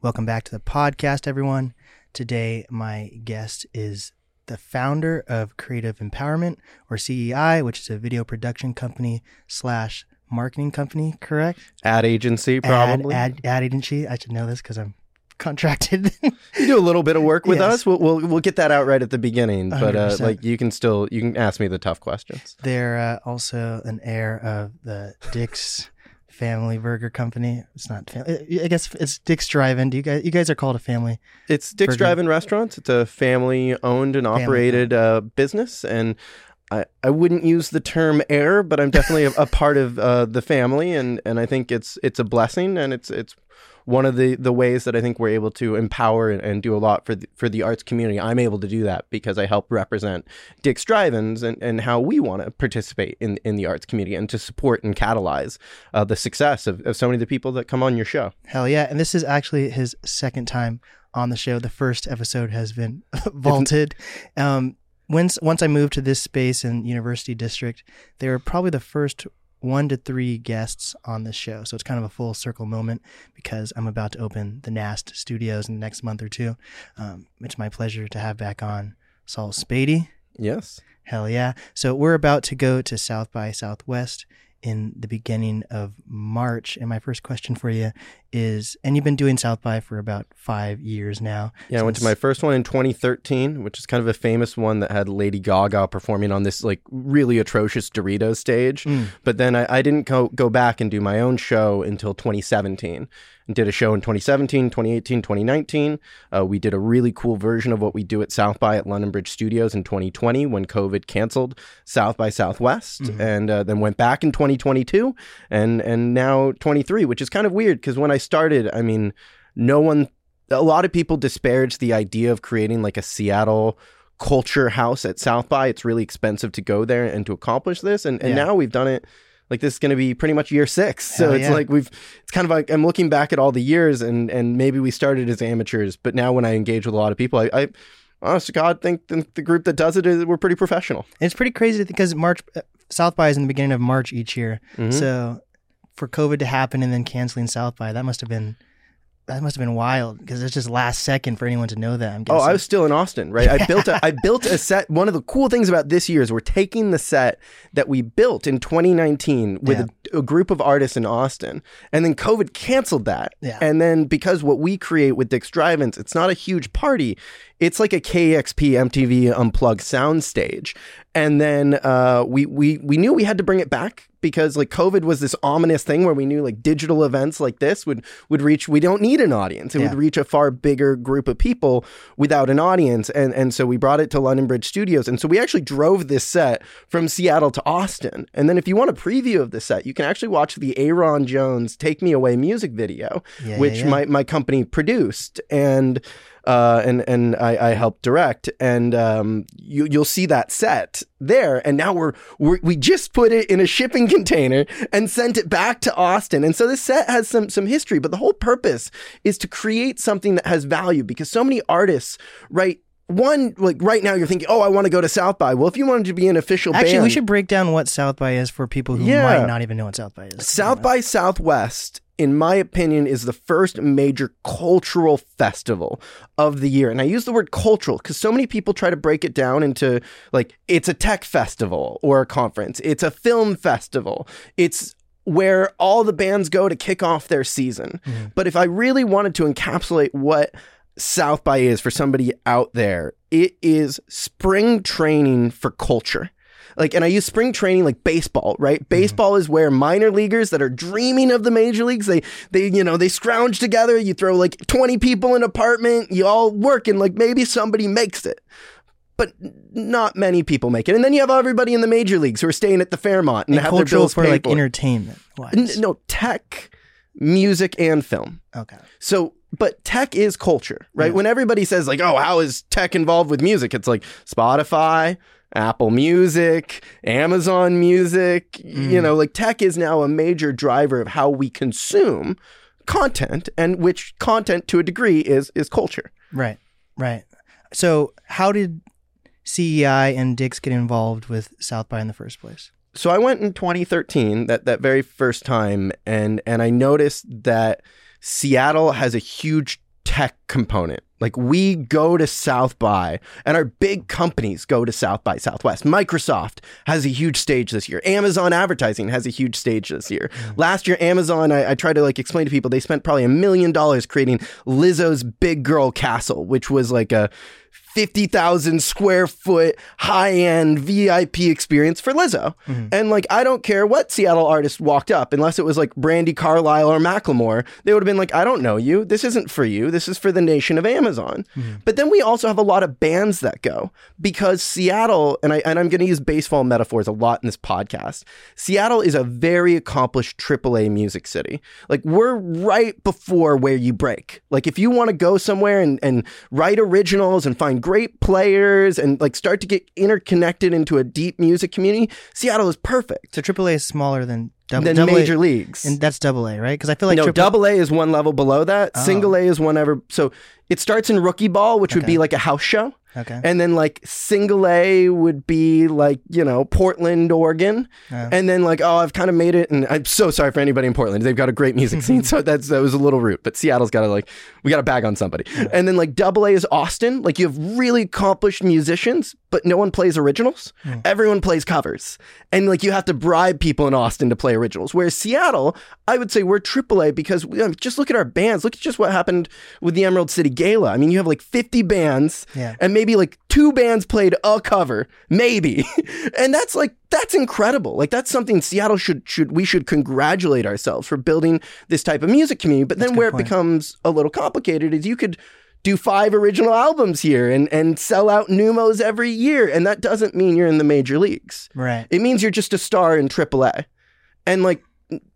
Welcome back to the podcast, everyone. Today, my guest is the founder of Creative Empowerment, or CEI, which is a video production company slash marketing company, correct? Ad agency, probably. Ad, ad, ad agency. I should know this because I'm contracted. you do a little bit of work with Yes. us. We'll, we'll we'll get that out right at the beginning. But uh, like you can still you can ask me the tough questions. They're uh, also an heir of the Dick's Family Burger Company. It's not. Fam- I guess it's Dick's Drive-In. Do you guys? You guys are called a family. It's Dick's Burger. Drive-In Restaurants. It's a family-owned and operated uh, business, and I, I wouldn't use the term heir, but I'm definitely a, a part of uh, the family, and, and I think it's it's a blessing, and it's it's one of the, the ways that I think we're able to empower and, and do a lot for the, for the arts community. I'm able to do that because I help represent Dick's Drive-Ins and, and how we want to participate in, in the arts community and to support and catalyze uh, the success of, of so many of the people that come on your show. Hell yeah! And this is actually his second time on the show. The first episode has been vaulted. Um, once once I moved to this space in University District, they were probably the first one to three guests on this show. So it's kind of a full circle moment because I'm about to open the NAST studios in the next month or two. Um, it's my pleasure to have back on Saul Spady. Yes. Hell yeah. So we're about to go to South by Southwest in the beginning of March. And my first question for you is and you've been doing South by for about five years now. Yeah, I went to my first one in 2013, which is kind of a famous one that had Lady Gaga performing on this like really atrocious Doritos stage. Mm. But then I, I didn't go, go back and do my own show until 2017 and did a show in 2017, 2018, 2019. Uh, we did a really cool version of what we do at South by at London Bridge Studios in 2020 when COVID canceled South by Southwest, Mhm. and uh, then went back in 2022 and and now 23, which is kind of weird because when I started, I mean, no one, a lot of people disparaged the idea of creating like a Seattle culture house at South by. It's really expensive to go there and to accomplish this, and and Yeah. now we've done it. Like this is going to be pretty much year six, so Hell it's yeah. like we've. It's kind of like I'm looking back at all the years, and and maybe we started as amateurs, but now when I engage with a lot of people, I, I honest to God think the, the group that does it is we're pretty professional. It's pretty crazy because March uh, South by is in the beginning of March each year. Mhm. So for COVID to happen and then canceling South by, that must have been that must have been wild because it's just last second for anyone to know that. I'm Oh. I was still in Austin, right? I built a I built a set. One of the cool things about this year is we're taking the set that we built in 2019 with a, a group of artists in Austin, and then COVID canceled that. Yeah. And then because what we create with Dick's Drive-ins, it's not a huge party. It's like a KEXP MTV unplugged soundstage. And then uh, we we we knew we had to bring it back because like COVID was this ominous thing where we knew like digital events like this would would reach. We don't need an audience. It Yeah. would reach a far bigger group of people without an audience. And and so we brought it to London Bridge Studios. And so we actually drove this set from Seattle to Austin. And then if you want a preview of the set, you can actually watch the Ayron Jones "Take Me Away" music video, Yeah, which yeah. my my company produced and. Uh, and and I, I helped direct, and um, you you'll see that set there. And now we're, we're we just put it in a shipping container and sent it back to Austin. And so this set has some some history, but the whole purpose is to create something that has value because so many artists, right? One like right now, you're thinking, oh, I want to go to South by. Well, if you wanted to be an official Actually, band, we should break down what South by is for people who Yeah. might not even know what South by is. South by Southwest, in my opinion, is the first major cultural festival of the year. And I use the word cultural because so many people try to break it down into like it's a tech festival or a conference, it's a film festival, it's where all the bands go to kick off their season. Mhm. But if I really wanted to encapsulate what South by is for somebody out there, it is spring training for culture. Like, and I use spring training like baseball, right? Mm-hmm. Baseball is where minor leaguers that are dreaming of the major leagues, they, they, you know, they scrounge together. You throw like 20 people in an apartment, you all work and like maybe somebody makes it. But not many people make it. And then you have everybody in the major leagues who are staying at the Fairmont and, And have their bills for like for. entertainment. N- no, tech, music, and film. Okay. So, but tech is culture, right? Yeah. When everybody says like, "Oh, how is tech involved with music?" It's like Spotify, Apple Music, Amazon Music, Mm. you know, like tech is now a major driver of how we consume content and which content to a degree is is culture. Right. Right. So, how did CEI and Dick's get involved with South by in the first place? so I went in 2013, that that very first time, and and I noticed that Seattle has a huge tech component. Like we go to South by and our big companies go to South by Southwest. Microsoft has a huge stage this year. Amazon advertising has a huge stage this year. Last year, Amazon, I, I tried to like explain to people, they spent probably a million dollars creating Lizzo's Big Girl Castle, which was like a 50,000 square foot high end VIP experience for Lizzo. Mm-hmm. And like, I don't care what Seattle artist walked up, unless it was like Brandi Carlile or Macklemore, they would have been like, I don't know you. This isn't for you. This is for the nation of Amazon. Mm-hmm. But then we also have a lot of bands that go because Seattle, and, I, and I'm going to use baseball metaphors a lot in this podcast. Seattle is a very accomplished AAA music city. Like, we're right before where you break. Like, if you want to go somewhere and, and write originals and find great players and like start to get interconnected into a deep music community, Seattle is perfect. So AAA is smaller than double, than double major a, leagues, and that's double A, right? Because I feel like no, triple- double A is one level below that. Oh. Single A is whenever. So it starts in rookie ball, which okay. would be like a house show. Okay. And then like single A would be like, you know, Portland, Oregon. And then like, oh, I've kind of made it. And I'm so sorry for anybody in Portland. They've got a great music scene. so that's, that was a little rude. But Seattle's got to like, we got to bag on somebody. Yeah. And then like double A is Austin. Like you have really accomplished musicians, but no one plays originals. Mm. Everyone plays covers. And like you have to bribe people in Austin to play originals. Whereas Seattle, I would say we're AAA because you know, just look at our bands. Look at just what happened with the Emerald City Gala. I mean, you have like 50 bands yeah. and maybe like two bands played a cover, maybe. and that's like that's incredible. Like that's something Seattle should should we should congratulate ourselves for building this type of music community. But then where point. it becomes a little complicated is you could do five original albums here and, and sell out Neumos every year. And that doesn't mean you're in the major leagues. Right. It means you're just a star in AAA. And like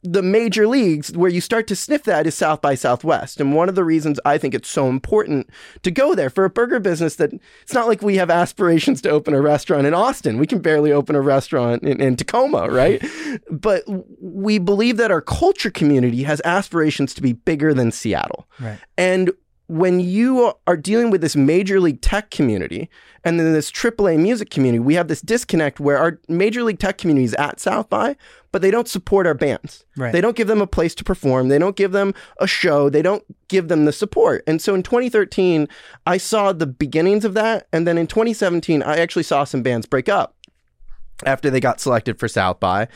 the major leagues where you start to sniff that is South by Southwest. And one of the reasons I think it's so important to go there for a burger business that it's not like we have aspirations to open a restaurant in Austin. We can barely open a restaurant in, in Tacoma, right? but we believe that our culture community has aspirations to be bigger than Seattle. Right. And when you are dealing with this major league tech community and then this AAA music community, we have this disconnect where our major league tech community is at South by, but they don't support our bands. Right. They don't give them a place to perform. They don't give them a show. They don't give them the support. And so in 2013, I saw the beginnings of that. And then in 2017, I actually saw some bands break up after they got selected for South by.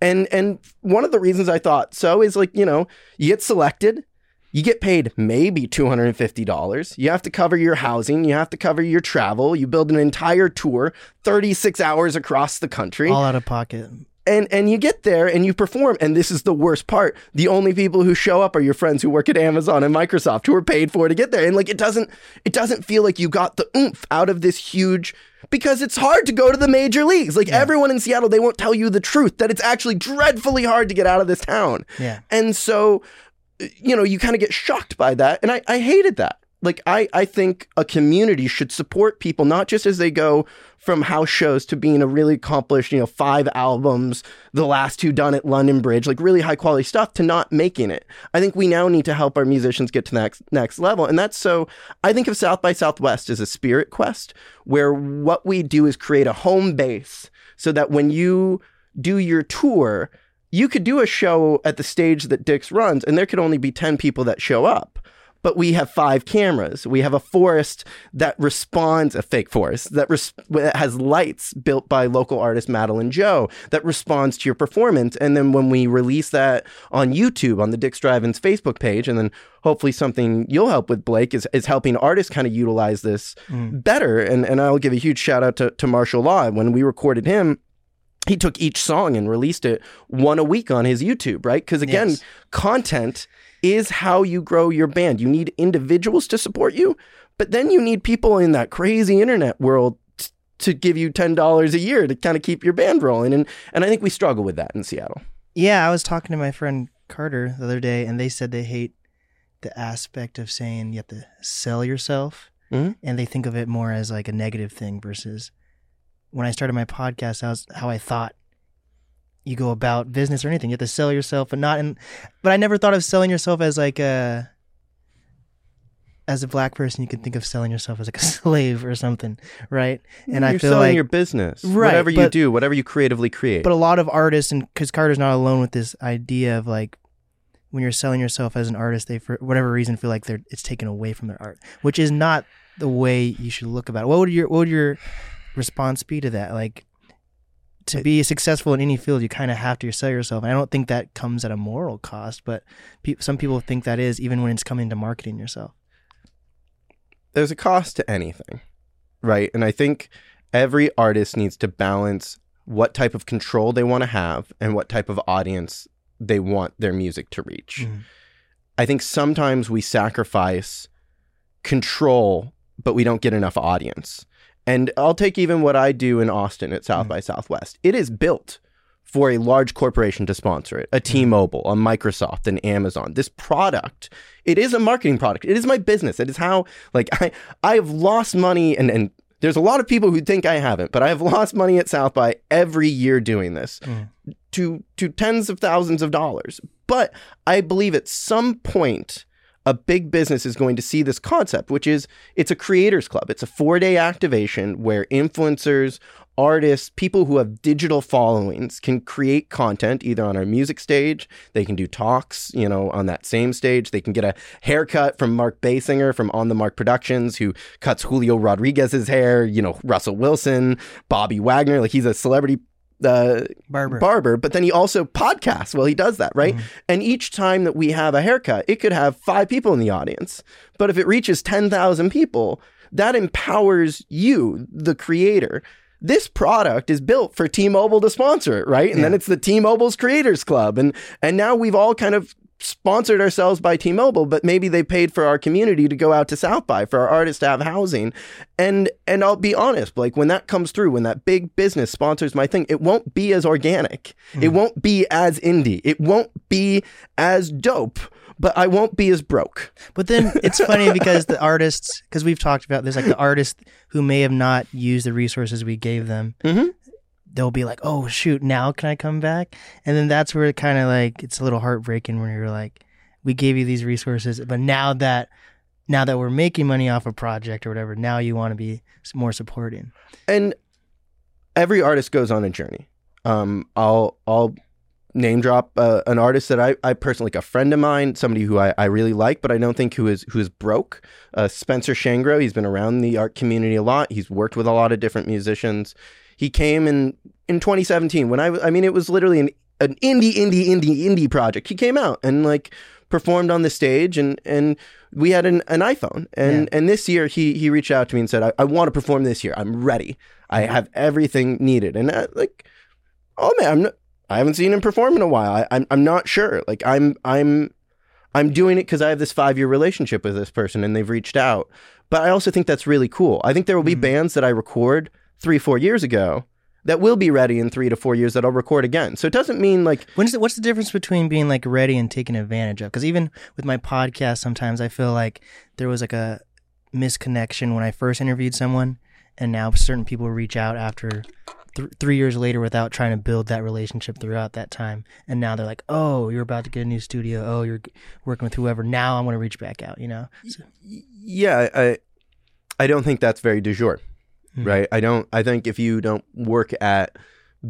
And and one of the reasons I thought so is like, you know, you get selected you get paid maybe $250. You have to cover your housing, you have to cover your travel, you build an entire tour, 36 hours across the country. All out of pocket. And and you get there and you perform and this is the worst part. The only people who show up are your friends who work at Amazon and Microsoft who are paid for to get there. And like it doesn't it doesn't feel like you got the oomph out of this huge because it's hard to go to the major leagues. Like yeah. everyone in Seattle, they won't tell you the truth that it's actually dreadfully hard to get out of this town. Yeah. And so you know, you kind of get shocked by that. And I, I hated that. Like, I, I think a community should support people, not just as they go from house shows to being a really accomplished, you know, five albums, the last two done at London Bridge, like really high quality stuff, to not making it. I think we now need to help our musicians get to the next, next level. And that's so, I think of South by Southwest as a spirit quest where what we do is create a home base so that when you do your tour, you could do a show at the stage that Dick's runs, and there could only be 10 people that show up. But we have five cameras. We have a forest that responds, a fake forest that, res- that has lights built by local artist Madeline Joe that responds to your performance. And then when we release that on YouTube, on the Dick's Drive-In's Facebook page, and then hopefully something you'll help with, Blake, is, is helping artists kind of utilize this mm. better. And, and I'll give a huge shout out to, to Marshall Law. When we recorded him, he took each song and released it one a week on his YouTube, right? Because again, yes. content is how you grow your band. You need individuals to support you, but then you need people in that crazy internet world t- to give you $10 a year to kind of keep your band rolling. And, and I think we struggle with that in Seattle. Yeah, I was talking to my friend Carter the other day, and they said they hate the aspect of saying you have to sell yourself. Mm-hmm. And they think of it more as like a negative thing versus when I started my podcast, that how I thought you go about business or anything. You have to sell yourself, but not in. But I never thought of selling yourself as like a. As a black person, you can think of selling yourself as like a slave or something, right? And You're I feel selling like your business, right? Whatever you but, do, whatever you creatively create. But a lot of artists, and because Carter's not alone with this idea of like when you're selling yourself as an artist, they for whatever reason feel like they're it's taken away from their art, which is not the way you should look about it. What would your what would your response be to that? Like to be successful in any field, you kind of have to sell yourself. And I don't think that comes at a moral cost, but pe- some people think that is even when it's coming to marketing yourself. There's a cost to anything, right? And I think every artist needs to balance what type of control they want to have and what type of audience they want their music to reach. Mhm. I think sometimes we sacrifice control, but we don't get enough audience. And I'll take even what I do in Austin at South Mhm. by Southwest. It is built for a large corporation to sponsor it, a T-Mobile, a Microsoft, an Amazon. This product, it is a marketing product. It is my business. It is how like I I have lost money and and there's a lot of people who think I haven't, but I have lost money at South by every year doing this Mm. to to tens of thousands of dollars. But I believe at some point a big business is going to see this concept, which is it's a creators club. It's a four day activation where influencers, artists, people who have digital followings can create content either on our music stage. They can do talks, you know, on that same stage. They can get a haircut from Mark Basinger from On the Mark Productions, who cuts Julio Rodriguez's hair, you know, Russell Wilson, Bobby Wagner. Like he's a celebrity uh, Barber. barber, but then he also podcasts while he does that, right? Mhm. And each time that we have a haircut, it could have five people in the audience. But if it reaches 10,000 people, that empowers you, the creator. This product is built for T-Mobile to sponsor it, right? And then it's the T-Mobile's Creators Club. And and now we've all kind of sponsored ourselves by T-Mobile, but maybe they paid for our community to go out to South by for our artists to have housing. And and I'll be honest, like when that comes through, when that big business sponsors my thing, it won't be as organic. It won't be as indie. It won't be as dope, but I won't be as broke. But then it's funny because the artists, because we've talked about this, like the artists who may have not used the resources we gave them, Mhm. They'll be like, "Oh shoot, now can I come back?" And then that's where it kind of like it's a little heartbreaking when you're like, "We gave you these resources, but now that now that we're making money off a project or whatever, now you want to be more supporting." And every artist goes on a journey. Um, I'll I'll name drop uh, an artist that I, I personally like a friend of mine, somebody who I, I really like, but I don't think who is who is broke. Uh, Spencer Shangro. He's been around the art community a lot. He's worked with a lot of different musicians. He came in in 2017 when I I mean it was literally an an indie indie indie indie project. He came out and like performed on the stage and and we had an, an iPhone and and this year he he reached out to me and said I, I want to perform this year. I'm ready. I have everything needed. And I, like oh man, I'm not, I haven't seen him perform in a while. I, I'm I'm not sure. Like I'm I'm I'm doing it because I have this five year relationship with this person and they've reached out. But I also think that's really cool. I think there will be Mhm. bands that I record three four years ago that will be ready in three to four years that I'll record again. So it doesn't mean like the, what's the difference between being like ready and taken advantage of? Because even with my podcast, sometimes I feel like there was like a misconnection when I first interviewed someone, and now certain people reach out after th- three years later without trying to build that relationship throughout that time, and now they're like, "Oh, you're about to get a new studio. Oh, you're g- working with whoever. Now I want to reach back out." You know? So, yeah, I I don't think that's very du jour. Mhm. right? I don't. I think if you don't work at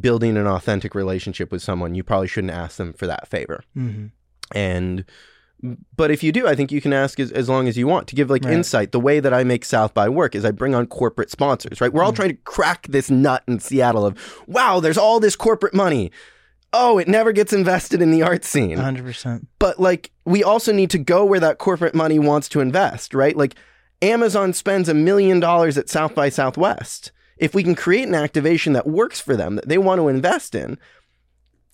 building an authentic relationship with someone, you probably shouldn't ask them for that favor. mhm. And but if you do, I think you can ask as, as long as you want to give like Right. insight. The way that I make South by work is I bring on corporate sponsors, right? We're all Mhm. trying to crack this nut in Seattle of wow, there's all this corporate money. Oh, it never gets invested in the art scene hundred percent. but like we also need to go where that corporate money wants to invest, right? Like Amazon spends a million dollars at South by Southwest. If we can create an activation that works for them that they want to invest in,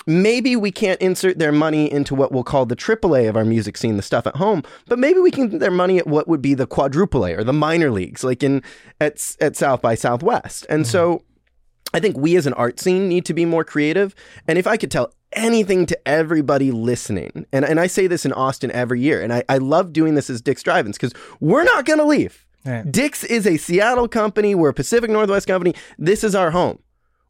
maybe we can't insert their money into what we'll call the AAA of our music scene, the stuff at home, but maybe we can get their money at what would be the quadruple A or the minor leagues, like in at at South by Southwest. And so mm-hmm. I think we as an art scene need to be more creative. And if I could tell anything to everybody listening, and, and I say this in Austin every year, and I, I love doing this as Dick's Drive-Ins because we're not going to leave. Right. Dick's is a Seattle company. We're a Pacific Northwest company. This is our home.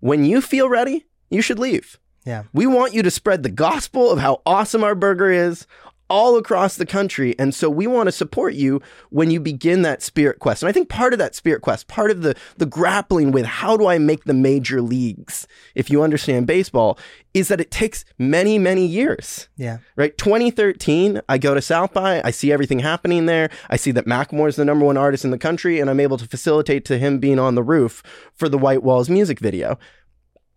When you feel ready, you should leave. Yeah. We want you to spread the gospel of how awesome our burger is all across the country. And so we want to support you when you begin that spirit quest. And I think part of that spirit quest, part of the, the grappling with how do I make the major leagues, if you understand baseball, is that it takes many, many years. Yeah. Right? 2013, I go to South by, I see everything happening there. I see that Macklemore is the number one artist in the country, and I'm able to facilitate to him being on the roof for the White Walls music video.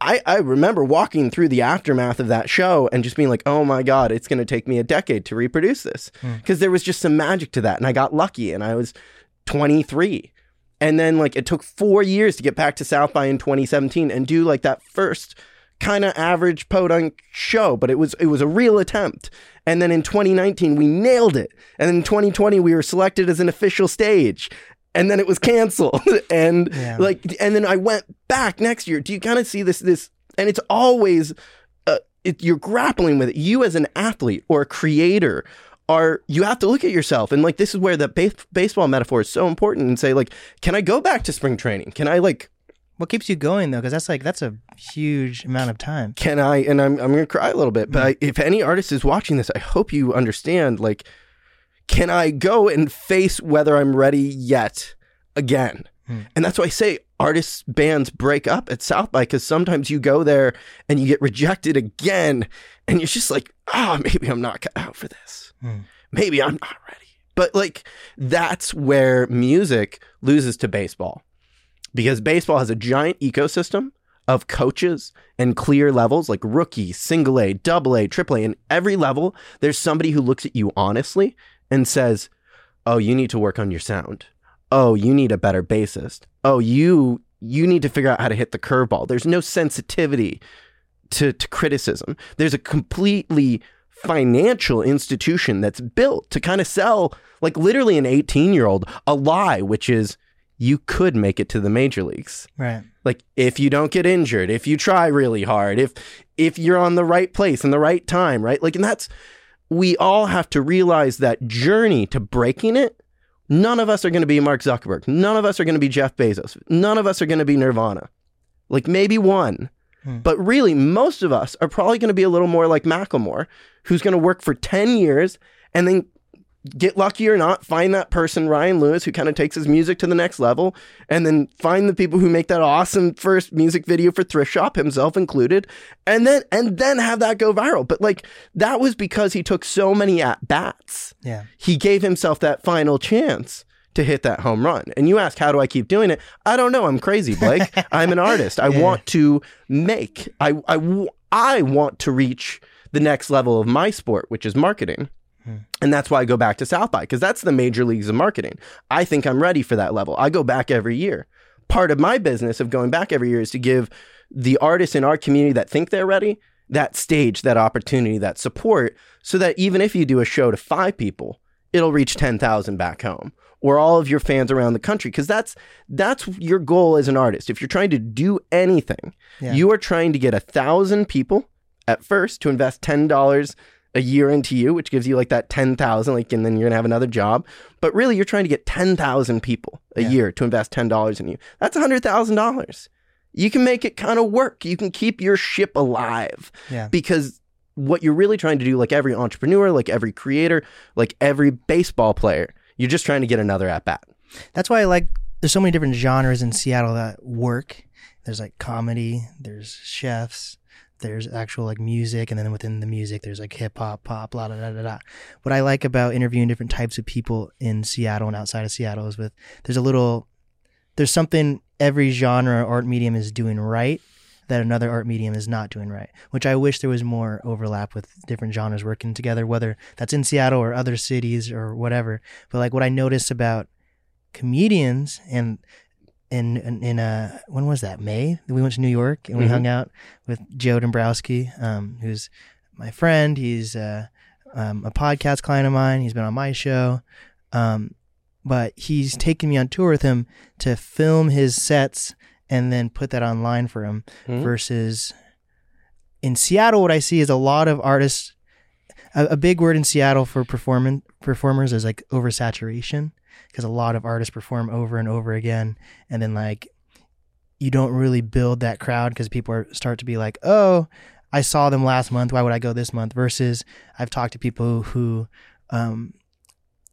I, I remember walking through the aftermath of that show and just being like, oh my God, it's going to take me a decade to reproduce this. Hmm. Because there was just some magic to that. And I got lucky and I was 23. And then, like, it took four years to get back to South by in 2017 and do like that first kind of average podunk show, but it was it was a real attempt. And then in 2019 we nailed it. And in 2020 we were selected as an official stage. And then it was canceled. and Yeah. like and then I went back next year. Do you kind of see this this and it's always uh, it, you're grappling with it. You as an athlete or a creator are you have to look at yourself and like this is where the base, baseball metaphor is so important and say like can I go back to spring training? Can I like What keeps you going though? Because that's like that's a huge amount of time. can I and I'm I'm gonna cry a little bit, but I, if any artist is watching this, I hope you understand. Like, can I go and face whether I'm ready yet again? Hmm. And that's why I say artists bands break up at South by because sometimes you go there and you get rejected again, and you're just like, oh, maybe I'm not cut out for this. Hmm. Maybe I'm not ready. But like, that's where music loses to baseball because baseball has a giant ecosystem of coaches and clear levels like rookie, single A, double A, triple A. And every level, there's somebody who looks at you honestly and says, Oh, you need to work on your sound. Oh, you need a better bassist. Oh, you you need to figure out how to hit the curveball. There's no sensitivity to, to criticism. There's a completely financial institution that's built to kind of sell, like literally an 18 year old, a lie, which is you could make it to the major leagues. Right. Like if you don't get injured, if you try really hard, if if you're on the right place in the right time, right? Like and that's we all have to realize that journey to breaking it. None of us are going to be Mark Zuckerberg. None of us are going to be Jeff Bezos. None of us are going to be Nirvana. Like maybe one. Hmm. But really, most of us are probably going to be a little more like Macklemore, who's going to work for 10 years and then get lucky or not, find that person, Ryan Lewis, who kind of takes his music to the next level, and then find the people who make that awesome first music video for Thrift Shop, himself included, and then and then have that go viral. But like that was because he took so many at bats. Yeah. He gave himself that final chance to hit that home run. And you ask, how do I keep doing it? I don't know. I'm crazy, Blake. I'm an artist. I want to make. I, I, I want to reach the next level of my sport, which is marketing. And that's why I go back to South by because that's the major leagues of marketing. I think I'm ready for that level. I go back every year. Part of my business of going back every year is to give the artists in our community that think they're ready that stage, that opportunity, that support, so that even if you do a show to five people, it'll reach 10,000 back home or all of your fans around the country because that's that's your goal as an artist. If you're trying to do anything, Yeah. you are trying to get a thousand people at first to invest ten dollars a year into you, which gives you like that ten thousand, like, and then you're gonna have another job. But really, you're trying to get ten thousand people a Yeah. year to invest ten dollars in you. That's hundred thousand dollars. You can make it kind of work. You can keep your ship alive Yeah. because what you're really trying to do, like every entrepreneur, like every creator, like every baseball player, you're just trying to get another at bat. That's why I like. There's so many different genres in Seattle that work. There's like comedy. There's chefs. There's actual like music, and then within the music, there's like hip hop, pop, blah, blah, blah, blah, blah. What I like about interviewing different types of people in Seattle and outside of Seattle is with there's a little, there's something every genre art medium is doing right that another art medium is not doing right. Which I wish there was more overlap with different genres working together, whether that's in Seattle or other cities or whatever. But like what I notice about comedians and in in, in uh when was that? May? We went to New York and we Mhm. hung out with Joe Dombrowski um who's my friend. He's uh um, a podcast client of mine. He's been on my show. Um but he's taken me on tour with him to film his sets and then put that online for him Mhm. versus in Seattle what I see is a lot of artists a, a big word in Seattle for performing performers is like oversaturation because a lot of artists perform over and over again and then like you don't really build that crowd because people are, start to be like oh I saw them last month. Why would I go this month? Versus I've talked to people who um,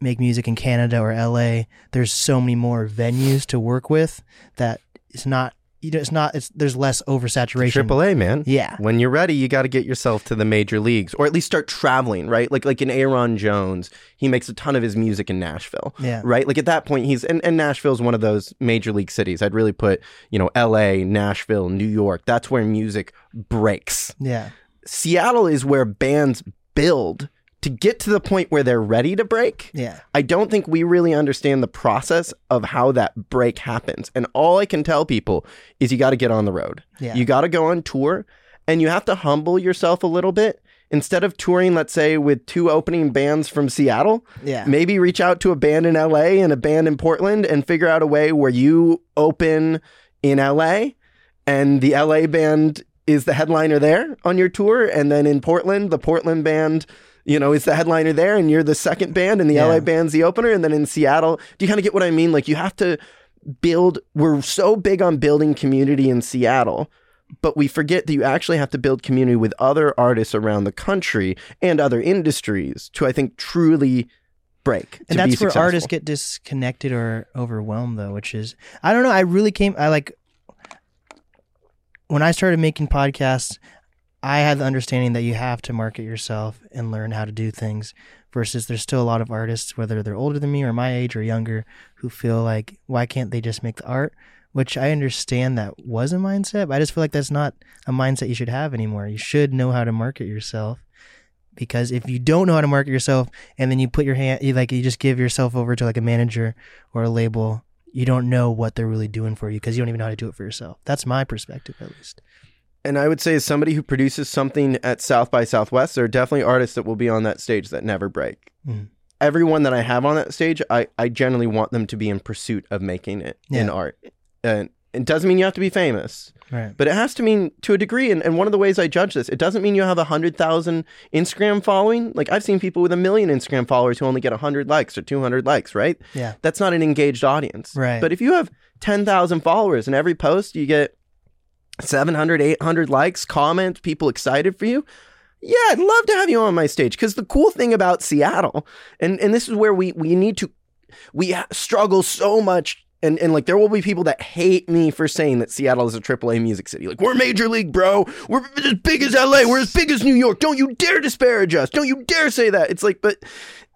make music in Canada or LA. There's so many more venues to work with that it's not. You know, it's not. It's there's less oversaturation. Triple A, man. Yeah. When you're ready, you got to get yourself to the major leagues, or at least start traveling, right? Like like in Ayron Jones, he makes a ton of his music in Nashville, Yeah. right? Like at that point, he's and, and Nashville's one of those major league cities. I'd really put you know L.A., Nashville, New York. That's where music breaks. Yeah. Seattle is where bands build to get to the point where they're ready to break. Yeah. I don't think we really understand the process of how that break happens. And all I can tell people is you got to get on the road. Yeah. You got to go on tour and you have to humble yourself a little bit. Instead of touring, let's say, with two opening bands from Seattle, Yeah. maybe reach out to a band in LA and a band in Portland and figure out a way where you open in LA and the LA band is the headliner there on your tour. And then in Portland, the Portland band, you know, is the headliner there and you're the second band and the Yeah. LA band's the opener. And then in Seattle, do you kind of get what I mean? Like you have to build, we're so big on building community in Seattle. But we forget that you actually have to build community with other artists around the country and other industries to, I think, truly break. and that's where successful. artists get disconnected or overwhelmed though which is i don't know i really came i like when i started making podcasts i had the understanding that you have to market yourself and learn how to do things versus there's still a lot of artists whether they're older than me or my age or younger who feel like why can't they just make the art? Which i understand that was a mindset but i just feel like that's not a mindset you should have anymore. You should know how to market yourself because if you don't know how to market yourself and then you put your hand you like you just give yourself over to like a manager or a label you don't know what they're really doing for you because you don't even know how to do it for yourself. That's my perspective at least And I would say, as somebody who produces something at South by Southwest, there are definitely artists that will be on that stage that never break. Mhm. Everyone that I have on that stage, I, I generally want them to be in pursuit of making it in art. And it doesn't mean you have to be famous, right but it has to mean to a degree. And, and one of the ways I judge this, it doesn't mean you have a 100,000 Instagram following. Like I've seen people with a million Instagram followers who only get 100 likes or 200 likes, right? yeah That's not an engaged audience. Right. But if you have 10,000 followers and every post you get 700, 800 likes, comments, people excited for you, yeah, I'd love to have you on my stage. Because the cool thing about Seattle, and, and this is where we, we need to, we struggle so much. And, and like there will be people that hate me for saying that Seattle is a AAA music city. Like we're major league, bro. We're as big as LA. We're as big as New York. Don't you dare disparage us. Don't you dare say that. It's like, but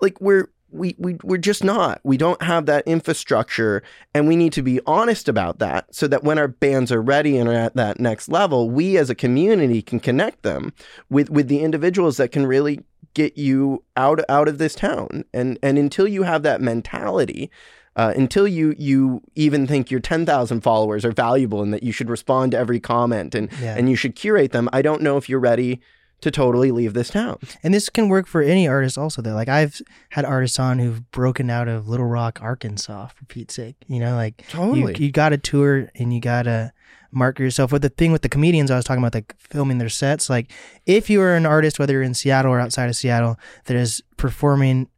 like we're we, we we're just not. We don't have that infrastructure, and we need to be honest about that, so that when our bands are ready and are at that next level, we as a community can connect them with with the individuals that can really get you out out of this town. And and until you have that mentality. Uh, until you you even think your 10,000 followers are valuable and that you should respond to every comment and Yeah. and you should curate them, I don't know if you're ready to totally leave this town. and this can work for any artist also though like i've had artists on who've broken out of little rock arkansas for pete's sake you know like Totally. you, you gotta tour and you gotta market yourself but the thing with the comedians i was talking about like filming their sets like if you are an artist whether you're in seattle or outside of seattle that is performing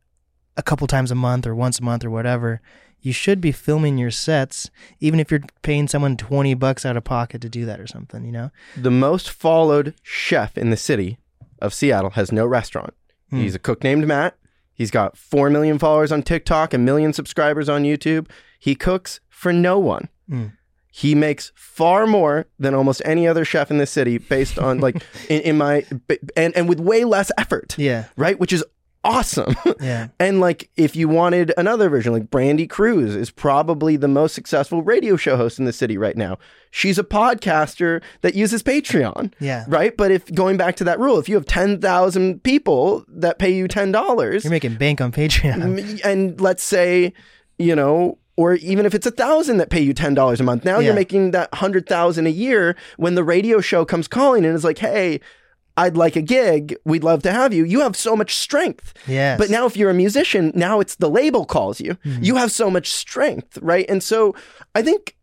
a couple times a month or once a month or whatever you should be filming your sets even if you're paying someone 20 bucks out of pocket to do that or something you know the most followed chef in the city of Seattle has no restaurant. Hmm. He's a cook named Matt. He's got 4 million followers on TikTok, a million subscribers on YouTube. He cooks for no one. Hmm. He makes far more than almost any other chef in the city based on like in, in my and and with way less effort, yeah right? Which is awesome. yeah And like, if you wanted another version, like Brandy Cruz is probably the most successful radio show host in the city right now. She's a podcaster that uses Patreon, yeah right? But if going back to that rule, if you have 10,000 people that pay you $10, you're making bank on patreon and let's say, you know, or even if it's a thousand that pay you ten dollars a month, now Yeah. you're making that hundred thousand a year. When the radio show comes calling and is like, "Hey, I'd like a gig. We'd love to have you." You have so much strength. yes But now, if you're a musician, now it's the label calls you. Mm-hmm. You have so much strength, right? And so, I think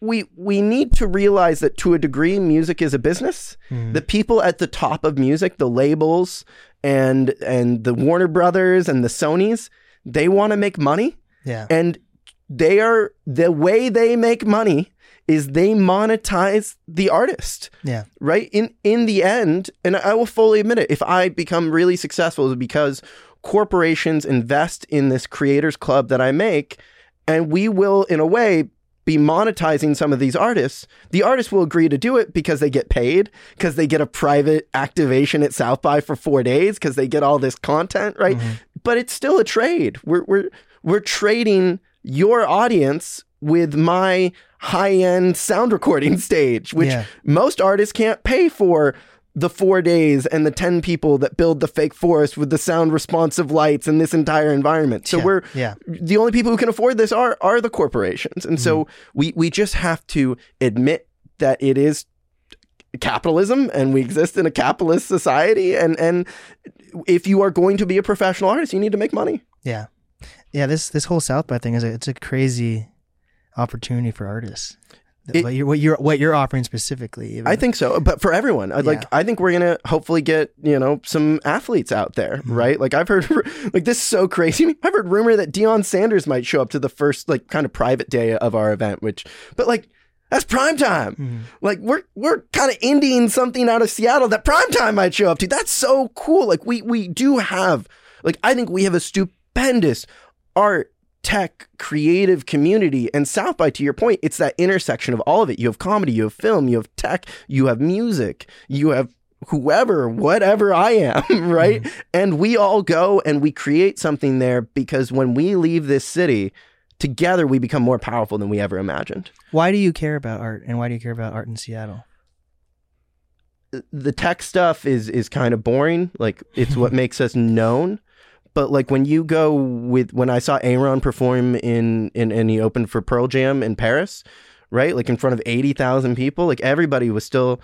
we we need to realize that to a degree, music is a business. Mhm. The people at the top of music, the labels and and the Warner Brothers and the Sonys, they want to make money. yeah And they are the way they make money is they monetize the artist Yeah. right? In in the end and i will fully admit it if i become really successful it's because corporations invest in this creators club that i make and we will in a way be monetizing some of these artists. The artists will agree to do it because they get paid because they get a private activation at south by for four days because they get all this content right? Mm-hmm. But it's still a trade. We're we're we're trading your audience with my high-end sound recording stage which Yeah. most artists can't pay for the four days and the 10 people that build the fake forest with the sound responsive lights and this entire environment. So Yeah, we're yeah. the only people who can afford this are are the corporations. And so Mm-hmm. we we just have to admit that it is capitalism and we exist in a capitalist society and and if you are going to be a professional artist, you need to make money. Yeah. Yeah, this this whole South by thing is a, it's a crazy opportunity for artists. It- what you're what you're what you're offering specifically. even. I think so, but for everyone, I'd like I think we're gonna hopefully get you know some athletes out there, Mm-hmm. right? Like I've heard, like this is so crazy. I've heard rumor that Deion Sanders might show up to the first like kind of private day of our event, which, but like that's prime time. Mhm. Like we're we're kind of ending something out of Seattle that prime time might show up to. That's so cool. Like we we do have like I think we have a stupendous art tech creative community and South by to your point it's that intersection of all of it you have comedy you have film you have tech you have music you have whoever whatever I am right mm-hmm. and we all go and we create something there because when we leave this city together we become more powerful than we ever imagined Why do you care about art and why do you care about art in Seattle? Uh, the tech stuff is is kind of boring. Like it's what makes us known. But like when you go with when I saw Ayron perform in in and he opened for Pearl Jam in Paris, right? Like in front of eighty thousand people, like everybody was still.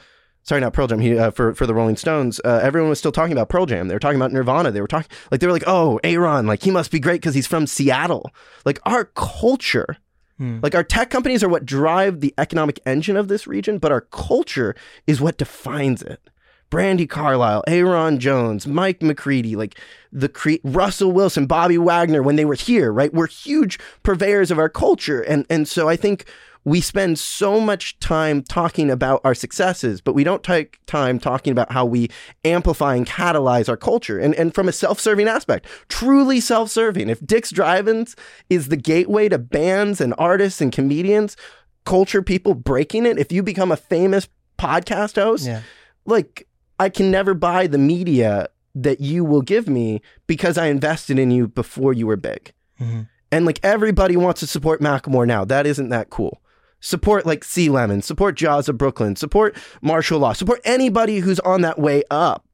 Sorry, not Pearl Jam. He, uh, for for the Rolling Stones, uh, everyone was still talking about Pearl Jam. They were talking about Nirvana. They were talking like they were like, "Oh, Ayron, like he must be great because he's from Seattle." Like our culture Hmm. like our tech companies are what drive the economic engine of this region, but our culture is what defines it. Brandi Carlile, Ayron Jones, Mike McCready, like the cre- Russell Wilson, Bobby Wagner, when they were here, right? We're huge purveyors of our culture. And, and so I think we spend so much time talking about our successes, but we don't take time talking about how we amplify and catalyze our culture. And, and from a self serving aspect, truly self serving. If Dick's Drive Ins is the gateway to bands and artists and comedians, culture people breaking it, if you become a famous podcast host, Yeah. like I can never buy the media that you will give me because I invested in you before you were big. Mhm. And like everybody wants to support Macklemore now. That isn't that cool. Support like Sea Lemon, support Jaws of Brooklyn, support Martial Law, support anybody who's on that way up.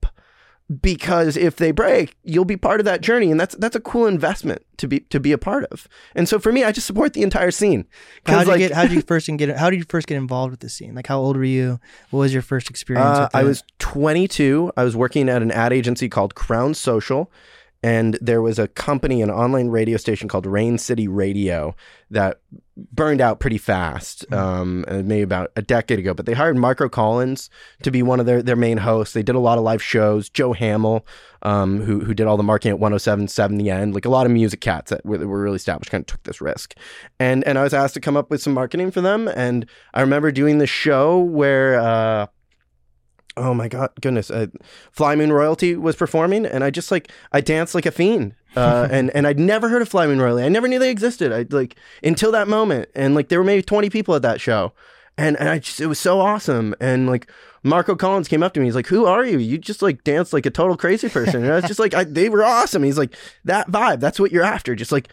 Because if they break, you'll be part of that journey, and that's that's a cool investment to be to be a part of. And so for me, I just support the entire scene. How did you like, get? How did you first get? How did you first get involved with the scene? Like, how old were you? What was your first experience? Uh, I was 22. I was working at an ad agency called Crown Social, and there was a company, an online radio station called Rain City Radio that burned out pretty fast, um, uh, maybe about a decade ago. But they hired Marco Collins to be one of their, their main hosts. They did a lot of live shows. Joe Hamill, um, who who did all the marketing at 107.7 The End, like a lot of music cats that were, that were really established, kind of took this risk. And and I was asked to come up with some marketing for them. And I remember doing the show where. Uh, oh my god goodness uh, fly moon royalty was performing and i just like i danced like a fiend uh, and and i'd never heard of fly moon royalty. I never knew they existed. I like until that moment and like there were maybe 20 people at that show and and i just it was so awesome and like marco collins came up to me he's like who are you? You just like danced like a total crazy person. And i was just like I, they were awesome he's like that vibe that's what you're after just like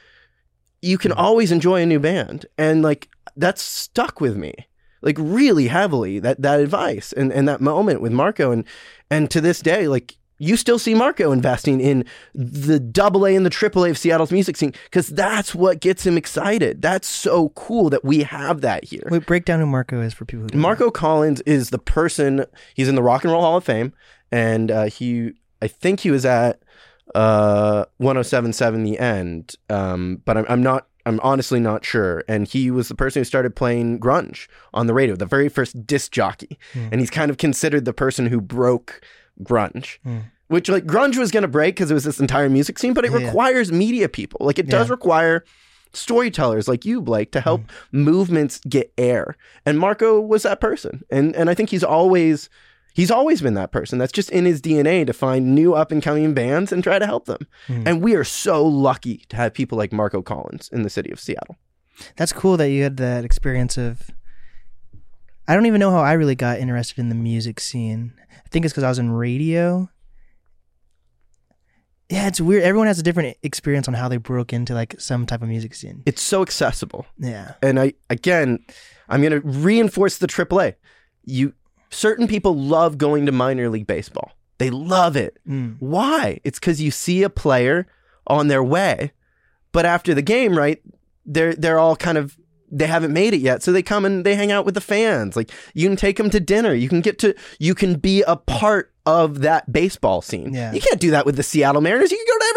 you can always enjoy a new band and like that's stuck with me like really heavily that that advice and and that moment with Marco and and to this day like you still see Marco investing in the double A and the triple A of Seattle's music scene because that's what gets him excited. That's so cool that we have that here. Wait, break down who Marco is for people who don't know. Marco Collins is the person. He's in the Rock and Roll Hall of Fame, and uh, he, I think he was at uh, 107.7 The End, um, but I'm, I'm not. I'm honestly not sure. And he was the person who started playing grunge on the radio, the very first disc jockey, Hmm. and he's kind of considered the person who broke grunge. Hmm. Which like grunge was going to break because it was this entire music scene, but it Yeah. requires media people. Like it does Yeah. require storytellers like you, Blake, to help movements get air. And Marco was that person. And and I think he's always he's always been that person. That's just in his DNA to find new up and coming bands and try to help them. Hmm. And we are so lucky to have people like Marco Collins in the city of Seattle. That's cool that you had that experience of. I don't even know how I really got interested in the music scene. I think it's because I was in radio. Yeah, it's weird. Everyone has a different experience on how they broke into like some type of music scene. It's so accessible. Yeah. and I again, I'm going to reinforce the AAA. You certain people love going to minor league baseball. They love it. Mm. Why? It's because you see a player on their way, but after the game, right? They're they're all kind of they haven't made it yet, so they come and they hang out with the fans. Like you can take them to dinner. You can get to you can be a part of that baseball scene. Yeah. You can't do that with the Seattle Mariners. You can go to every game for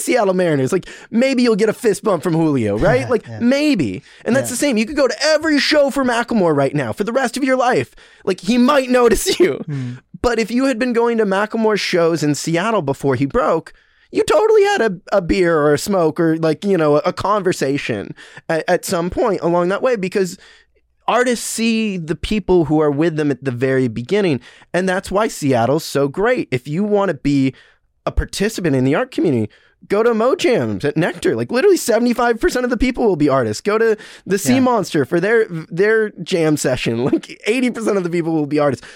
the Seattle Mariners. Like maybe you'll get a fist bump from Julio, right? Like Yeah. maybe. And that's Yeah. the same. You could go to every show for Macklemore right now for the rest of your life. Like he might notice you. Hmm. But if you had been going to Macklemore shows in Seattle before he broke, you totally had a, a beer or a smoke or like, you know, a, a conversation at, at some point along that way because artists see the people who are with them at the very beginning. And that's why Seattle's so great. If you want to be a participant in the art community, go to Mojams at Nectar. Like literally 75% of the people will be artists. Go to the Sea Yeah. Monster for their their jam session. Like 80% of the people will be artists.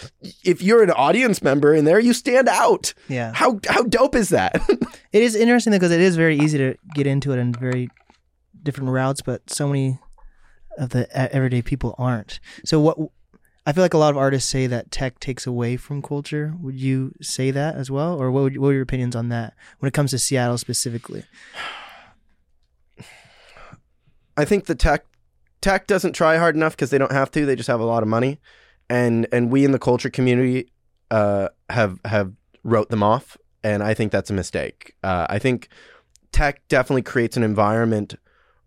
If you're an audience member in there, you stand out. Yeah. How how dope is that? It is interesting because it is very easy to get into it in very different routes, but so many of the everyday people aren't. So what I feel like a lot of artists say that tech takes away from culture. Would you say that as well, or what, would, what are your opinions on that when it comes to Seattle specifically? I think the tech tech doesn't try hard enough because they don't have to. They just have a lot of money, and and we in the culture community uh, have have wrote them off, and I think that's a mistake. Uh, I think tech definitely creates an environment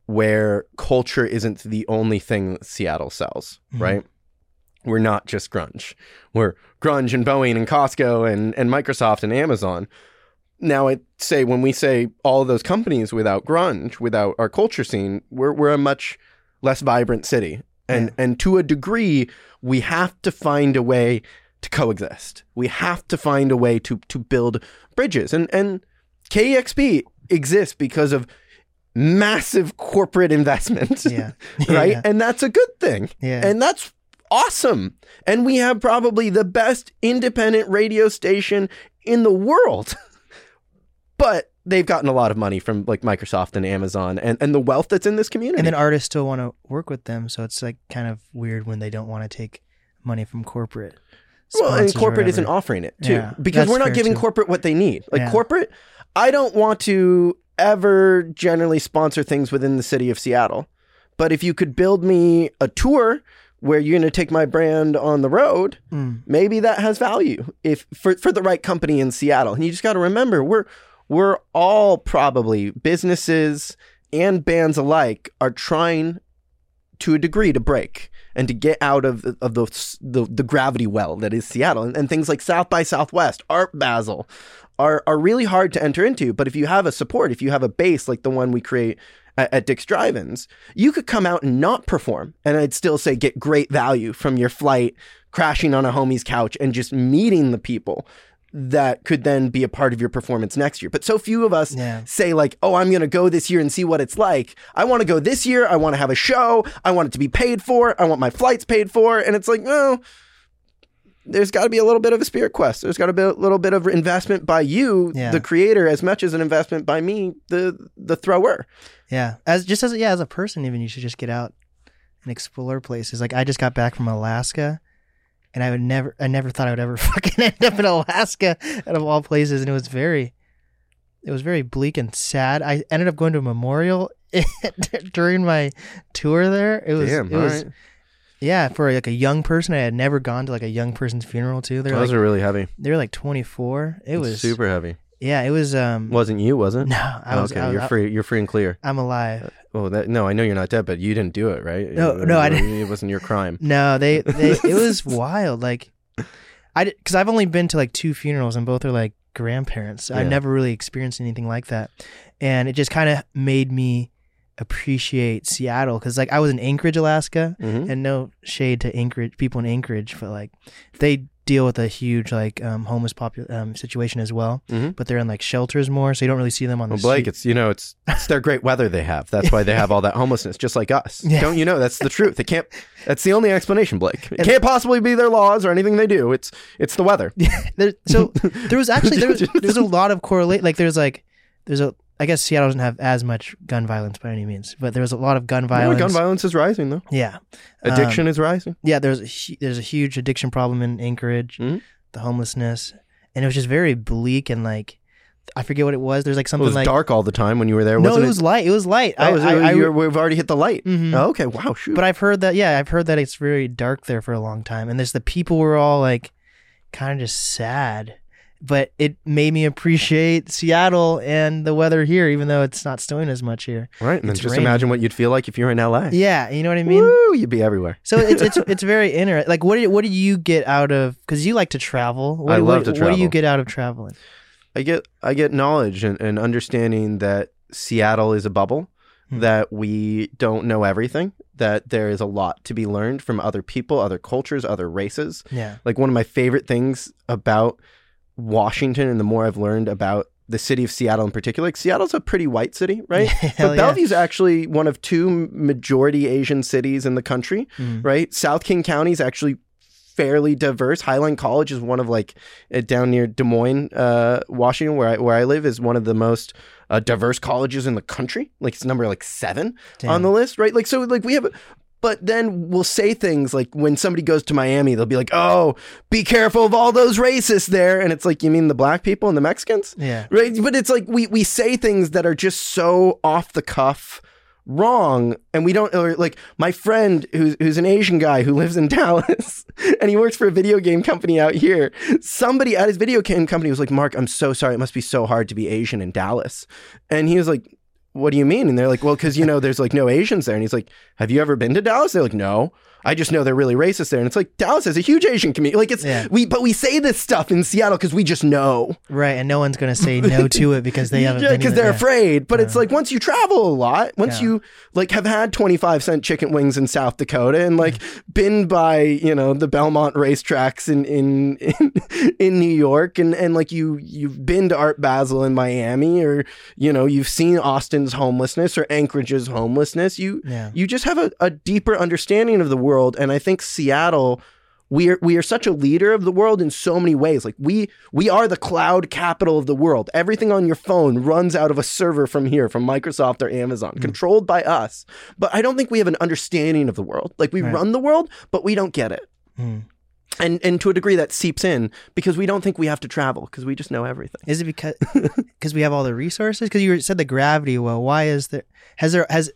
where culture isn't the only thing that Seattle sells, Mhm. right? We're not just grunge. We're grunge and Boeing and Costco and, and Microsoft and Amazon. Now, I'd say when we say all of those companies without grunge, without our culture scene, we're, we're a much less vibrant city. And, Yeah. and to a degree, we have to find a way to coexist. We have to find a way to, to build bridges. And, and KEXP exists because of massive corporate investment. Yeah. right? Yeah. And that's a good thing. Yeah. And that's awesome. And we have probably the best independent radio station in the world. but they've gotten a lot of money from like Microsoft and Amazon and, and the wealth that's in this community. And then artists still want to work with them, so it's like kind of weird when they don't want to take money from corporate. well, and corporate isn't offering it too. Yeah, because we're not giving too. corporate what they need. Like Yeah. corporate, I don't want to ever generally sponsor things within the city of Seattle. But if you could build me a tour where you're going to take my brand on the road, Mm. maybe that has value if for for the right company in Seattle. And you just got to remember we're we're all probably businesses and bands alike are trying to a degree to break and to get out of of the the, the gravity well that is Seattle and, and things like South by Southwest, Art Basel are are really hard to enter into. But if you have a support, if you have a base like the one we create at, at Dick's Drive-In's, you could come out and not perform, and I'd still say get great value from your flight, crashing on a homie's couch, and just meeting the people that could then be a part of your performance next year. But so few of us Yeah. say like, "Oh, I'm going to go this year and see what it's like." I want to go this year. I want to have a show. I want it to be paid for. I want my flights paid for. And it's like, no, there's got to be a little bit of a spirit quest. There's got to be a little bit of investment by you, Yeah. the creator, as much as an investment by me, the the thrower. Yeah, as just as yeah, as a person, even you should just get out and explore places. Like I just got back from Alaska, and I would never, I never thought I would ever fucking end up in Alaska, out of all places, and it was very, it was very bleak and sad. I ended up going to a memorial during my tour there. It was, Damn, it was, right. yeah, for like a young person. I had never gone to like a young person's funeral too. They're Those like, are really heavy. they were like twenty four. It was super heavy. Yeah, it was. Um, Wasn't you? Was it? no, I was. okay, I was- you're I- free. You're free and clear. I'm alive. Oh, that no, I know you're not dead, but you didn't do it, right? No, It- no, I didn't. It wasn't your crime. No, they, they it was wild. Like, I because I've only been to like two funerals and both are like grandparents. I Yeah. never really experienced anything like that, and it just kind of made me appreciate Seattle because like I was in Anchorage, Alaska, Mhm. and no shade to Anchorage people in Anchorage, but like they deal with a huge like um, homeless popu- um, situation as well. Mhm. But they're in like shelters more, so you don't really see them on the Well, Blake, street. it's you know, it's it's their great weather they have. That's why they have all that homelessness, just like us. Yeah. Don't you know? That's the truth. It can't. That's the only explanation, Blake. It can't possibly be their laws or anything they do. It's it's the weather. there, so there was actually there was, there's a lot of correlate like there's like there's a I guess Seattle doesn't have as much gun violence by any means, but there was a lot of gun violence. gun violence is rising though. Yeah, Um, Addiction is rising. yeah. There's a, there's a huge addiction problem in Anchorage, Mhm. the homelessness, and it was just very bleak and like I forget what it was. There's like It something was like dark all the time when you were there. no, wasn't it was light. It was light. Oh, I, was it- I, I- we've already hit the light. Mhm. Oh, okay. Wow. Shoot. but I've heard that. Yeah, I've heard that it's very dark there for a long time, and there's the people were all like kind of just sad. But it made me appreciate Seattle and the weather here, even though it's not snowing as much here. right. And then it's just raining. imagine what you'd feel like if you were in LA. Yeah, you know what I mean. Woo, you'd be everywhere. So it's it's it's very interesting. Like, what do what do you get out of? Because you like to travel. What, I what- love to What do you get out of traveling? I get I get knowledge and, and understanding that Seattle is a bubble, Hmm. that we don't know everything, that there is a lot to be learned from other people, other cultures, other races. Yeah, Like one of my favorite things about Washington and the more I've learned about the city of Seattle in particular, like Seattle's a pretty white city, right? Hell but yeah. Bellevue's actually one of two majority Asian cities in the country Mm. right? South King County is actually fairly diverse. Highline College is one of like uh, down near Des Moines, uh, Washington, where I where I live, is one of the most uh, diverse colleges in the country. Like it's number like seven Damn. on the list, right? Like so, like we have. But then we'll say things like when somebody goes to Miami, they'll be like, "Oh, be careful of all those racists there," and it's like, you mean the black people and the Mexicans? yeah, right? But it's like we we say things that are just so off the cuff wrong and we don't or like my friend who's who's an asian guy who lives in dallas and he works for a video game company out here somebody at his video game company was like mark i'm so sorry. It must be so hard to be asian in dallas. And he was like what do you mean? And they're like well because you know there's like no asians there. And he's like have you ever been to dallas? They're like no I just know they're really racist there, and it's like Dallas has a huge Asian community. Like it's Yeah. we, but we say this stuff in Seattle because we just know. right. And no one's gonna say no to it because they haven't. Yeah, because they're Yeah. afraid. But it's like once you travel a lot, once Yeah. you like have had twenty five cent chicken wings in South Dakota and like been by you know the Belmont racetracks in in in, in New York and and like you you've been to Art Basel in Miami or you know you've seen Austin's homelessness or Anchorage's homelessness. You Yeah. you just have a, a deeper understanding of the world, and I think Seattle we are we are such a leader of the world in so many ways. Like we we are the cloud capital of the world. Everything on your phone runs out of a server from here, from Microsoft or Amazon, Mm. controlled by us. But I don't think we have an understanding of the world. Like we Right. run the world, but we don't get it. Mm. And and to a degree that seeps in because we don't think we have to travel because we just know everything. Is it because because we have all the resources? Because you said the gravity well. Why is there? Has there has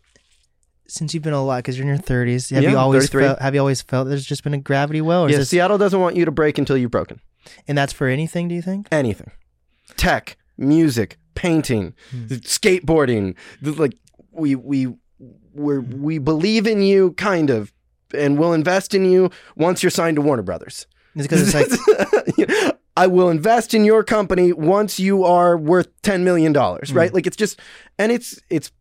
since you've been a lot because you're in your 30s? Have Yeah, you always 33. felt? Have you always felt there's just been a gravity well? Or is Yeah, this, Seattle doesn't want you to break until you've broken. and that's for anything? Do you think? anything tech music painting Hmm. skateboarding like we we we we believe in you kind of and we'll invest in you once you're signed to warner brothers Is because it's like i will invest in your company once you are worth 10 million dollars right like it's just and it's it's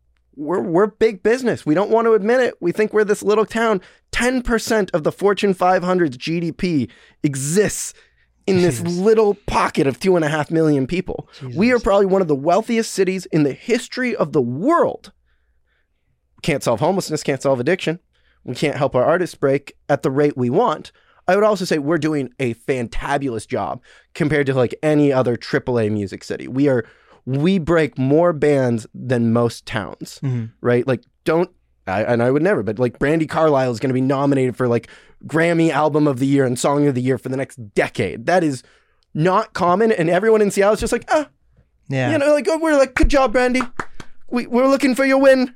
we're, we're big business. We don't want to admit it. We think we're this little town. 10% of the Fortune 500's GDP exists in this Jesus. little pocket of two and a half million people. We are probably one of the wealthiest cities in the history of the world. Can't solve homelessness, can't solve addiction. We can't help our artists break at the rate we want. I would also say we're doing a fantabulous job compared to like any other AAA music city. We are we break more bands than most towns, Mhm. right? Like don't I, and I would never, but like Brandi Carlile is going to be nominated for like Grammy Album of the Year and Song of the Year for the next decade. That is not common, and everyone in Seattle is just like, ah, yeah, you know, like oh, we're like, good job, Brandi. We we're looking for your win.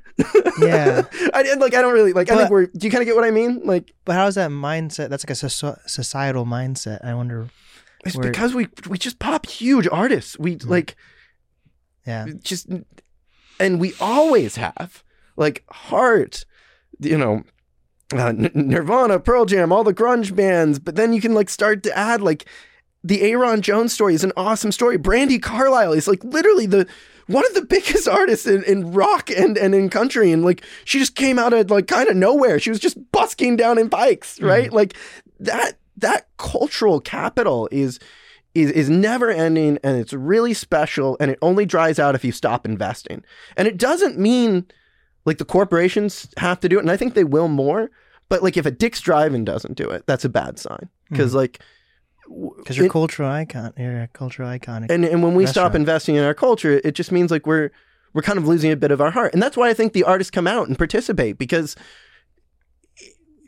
Yeah. I like. I don't really like. I think we're. Do you kind of get what I mean? Like, but how's that mindset? That's like a soci- societal mindset. I wonder. it's We're- because we we just pop huge artists. We like Yeah, just, and we always have like Heart, you know. Uh, N- Nirvana, Pearl Jam, all the grunge bands, but then you can like start to add like the Ayron Jones story is an awesome story. Brandi Carlile is like literally the one of the biggest artists in, in rock and, and in country. And like, she just came out of like kind of nowhere. She was just busking down in bikes, right? Like that, that cultural capital is, is, is never ending and it's really special and it only dries out if you stop investing. And it doesn't mean like the corporations have to do it. And I think they will more. But like if a Dick's Drive-In doesn't do it, that's a bad sign. Hmm. Because like, w- Because you're it- cultural icon. You're a cultural icon. and and when we stop investing in our culture, it just means like we're we're kind of losing a bit of our heart. And that's why I think the artists come out and participate because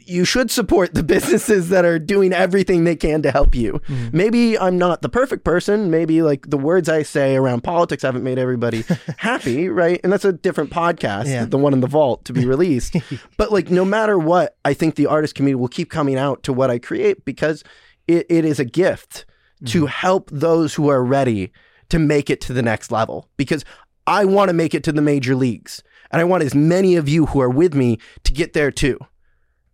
you should support the businesses that are doing everything they can to help you. Mm-hmm. Maybe I'm not the perfect person. Maybe like the words I say around politics haven't made everybody happy, right? And that's a different podcast, Yeah. the one in the vault to be released. but like no matter what, I think the artist community will keep coming out to what I create because it, it is a gift to help those who are ready to make it to the next level because I want to make it to the major leagues and I want as many of you who are with me to get there too.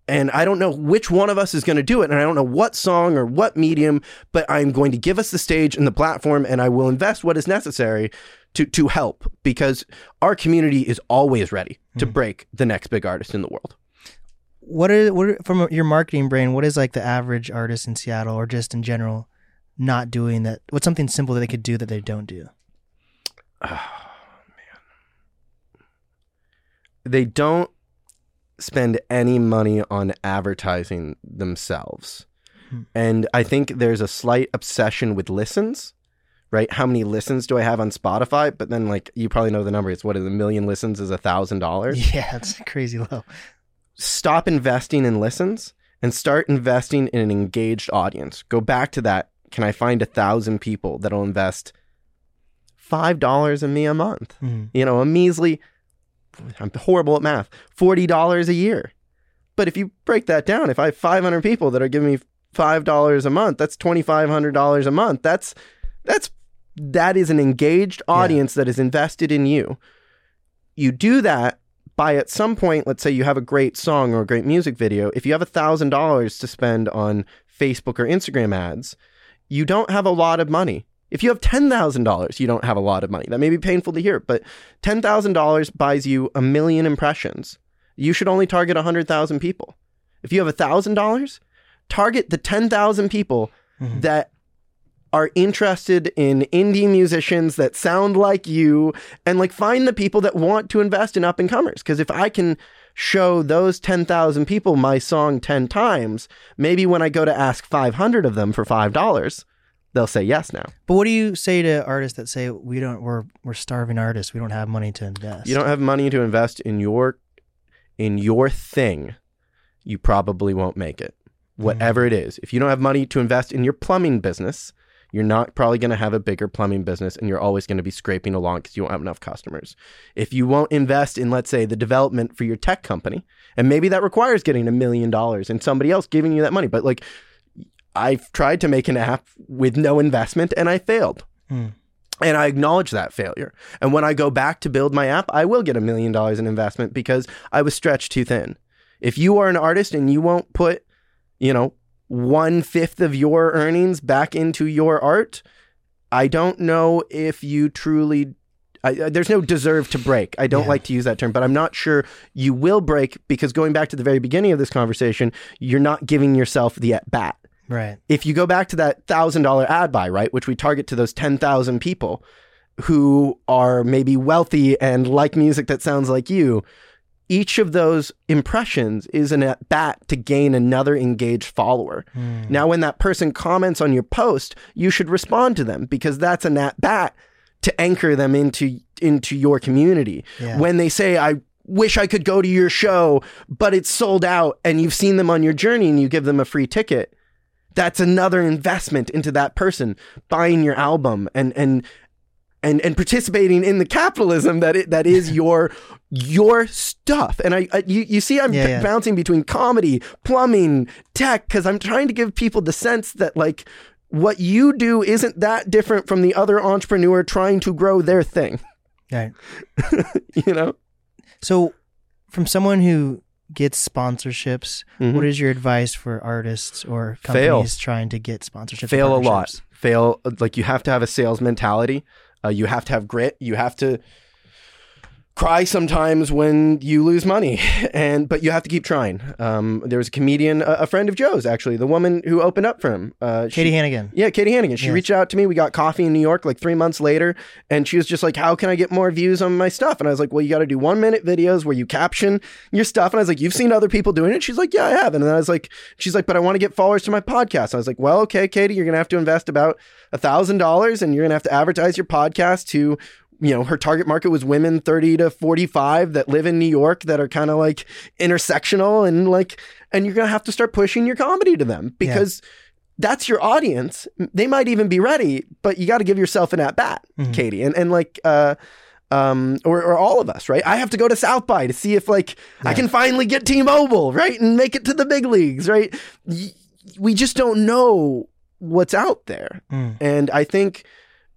And I don't know which one of us is going to do it. And I don't know what song or what medium, but I'm going to give us the stage and the platform and I will invest what is necessary to, to help because our community is always ready to hmm. break the next big artist in the world. what is what are, from your marketing brain? What is like the average artist in Seattle or just in general not doing that? What's something simple that they could do that they don't do? Oh, man. They don't spend any money on advertising themselves. And I think there's a slight obsession with listens, right? How many listens do I have on Spotify? But then, like, you probably know the number. It's what is a million listens is a thousand dollars. Yeah, it's crazy low. Stop investing in listens and start investing in an engaged audience. Go back to that. Can I find a thousand people that'll invest five dollars in me a month? Mhm. You know, a measly. I'm horrible at math. Forty dollars a year. But if you break that down, if I have 500 people that are giving me five dollars a month, that's twenty five hundred dollars a month. That's that's that is an engaged audience that is invested in you. You do that by at some point, let's say you have a great song or a great music video. If you have a thousand dollars to spend on Facebook or Instagram ads, you don't have a lot of money. If you have $10,000, you don't have a lot of money. That may be painful to hear, but $10,000 buys you a million impressions. You should only target 100,000 people. If you have $1,000, target the 10,000 people mm-hmm. that are interested in indie musicians that sound like you and like find the people that want to invest in up and comers because if i can show those 10,000 people my song 10 times maybe when i go to ask 500 of them for $5 they'll say yes now. But what do you say to artists that say we don't we're we're starving artists, we don't have money to invest? you don't have money to invest in your in your thing you probably won't make it. Whatever mm. it is. If you don't have money to invest in your plumbing business you're not probably going to have a bigger plumbing business and you're always going to be scraping along because you don't have enough customers. If you won't invest in let's say the development for your tech company and maybe that requires getting a million dollars and somebody else giving you that money but like i've tried to make an app with no investment and i failed Hmm. and I acknowledge that failure. And when I go back to build my app, I will get a million dollars in investment because I was stretched too thin. If you are an artist and you won't put, you know, one fifth of your earnings back into your art, I don't know if you truly. I, I- there's no deserve to break. I don't Yeah. like to use that term, but I'm not sure you will break because going back to the very beginning of this conversation, you're not giving yourself the at bat Right. if you go back to that thousand dollar ad buy, right, which we target to those ten thousand people who are maybe wealthy and like music that sounds like you, each of those impressions is an at bat to gain another engaged follower. Hmm. Now, when that person comments on your post, you should respond to them because that's an at bat to anchor them into into your community. Yeah. When they say, "I wish I could go to your show, but it's sold out," and you've seen them on your journey and you give them a free ticket, that's another investment into that person buying your album and and and and participating in the capitalism that it, that is your your stuff. And I, I you you see I'm Yeah, b- yeah. bouncing between comedy, plumbing, tech cuz I'm trying to give people the sense that like what you do isn't that different from the other entrepreneur trying to grow their thing, Right. you know? So, from someone who gets sponsorships, Mhm. what is your advice for artists or Fail. companies trying to get sponsorships? fail a lot fail like you have to have a sales mentality Uh, you have to have grit. You have to cry sometimes when you lose money. And but you have to keep trying. Um, there was a comedian a, a, friend of joe's actually the woman who opened up for him. Uh, katie she, hannigan. Yeah katie hannigan. She yes. reached out to me. We got coffee in new york like three months later. And she was just like how can i get more views on my stuff? And i was like well you got to do one minute videos where you caption your stuff. And i was like you've seen other people doing it? She's like yeah i have. And then i was like she's like but i want to get followers to my podcast. I was like well okay katie you're gonna have to invest about a thousand dollars and you're gonna have to advertise your podcast to you know, her target market was women 30 to 45 that live in New York that are kind of like intersectional and like, and you're going to have to start pushing your comedy to them because yeah. that's your audience. They might even be ready, but you got to give yourself an at bat, mm-hmm. Katie. And, and like, uh, um, or, or all of us, right? I have to go to South by to see if like yeah. I can finally get T-Mobile, right, and make it to the big leagues, right? We just don't know what's out there, mm. and I think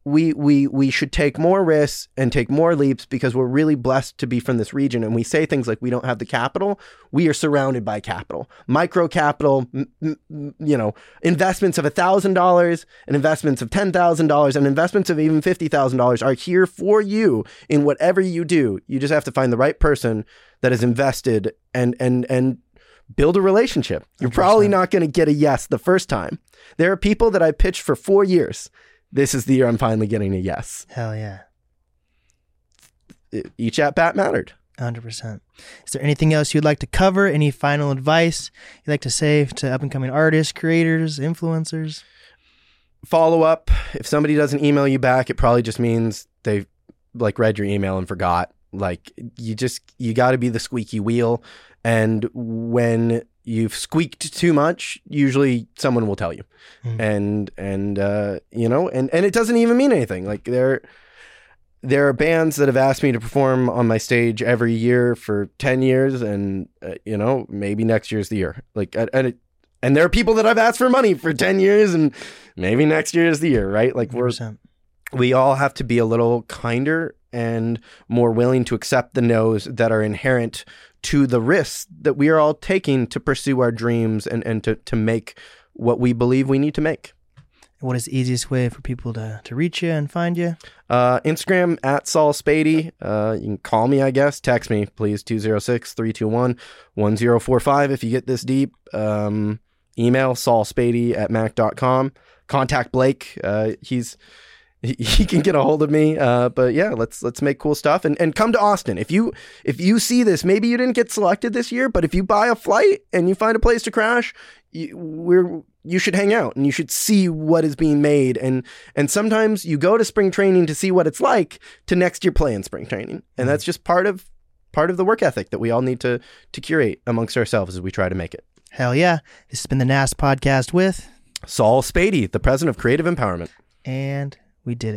we we we should take more risks and take more leaps because we're really blessed to be from this region. And we say things like we don't have the capital. We are surrounded by capital. Micro capital m- m- you know investments of $1000 and investments of $10000 and investments of even $50000 are here for you in whatever you do. You just have to find the right person that is invested and and and build a relationship. You're probably not going to get a yes the first time. There are people that i pitched for 4 years this is the year I'm finally getting a yes. Hell yeah. Each at bat mattered. 100%. Is there anything else you'd like to cover? Any final advice you'd like to say to up and coming artists, creators, influencers? Follow up. If somebody doesn't email you back, it probably just means they like read your email and forgot. Like you just you got to be the squeaky wheel and when you've squeaked too much, usually someone will tell you. Mm. And and uh, you know, and and it doesn't even mean anything. Like there there are bands that have asked me to perform on my stage every year for 10 years and uh, you know, maybe next year's the year. Like and it, and there are people that I've asked for money for 10 years and maybe next year is the year, right? Like we're 100%. we all have to be a little kinder and more willing to accept the no's that are inherent to the risks that we are all taking to pursue our dreams and, and to, to make what we believe we need to make. What is the easiest way for people to, to reach you and find you? Uh, Instagram at Saul Spady. Uh, you can call me, I guess. Text me, please, 206 321 1045 if you get this deep. Um, email saulspady at mac.com. Contact Blake. Uh, he's he can get a hold of me. Uh, but yeah, let's let's make cool stuff and, and come to Austin. If you if you see this, maybe you didn't get selected this year, but if you buy a flight and you find a place to crash, you, we're you should hang out and you should see what is being made and and sometimes you go to spring training to see what it's like to next year play in spring training and mm-hmm. that's just part of part of the work ethic that we all need to to curate amongst ourselves as we try to make it hell yeah this has been the nas podcast with Saul Spady the president of creative empowerment and we did it.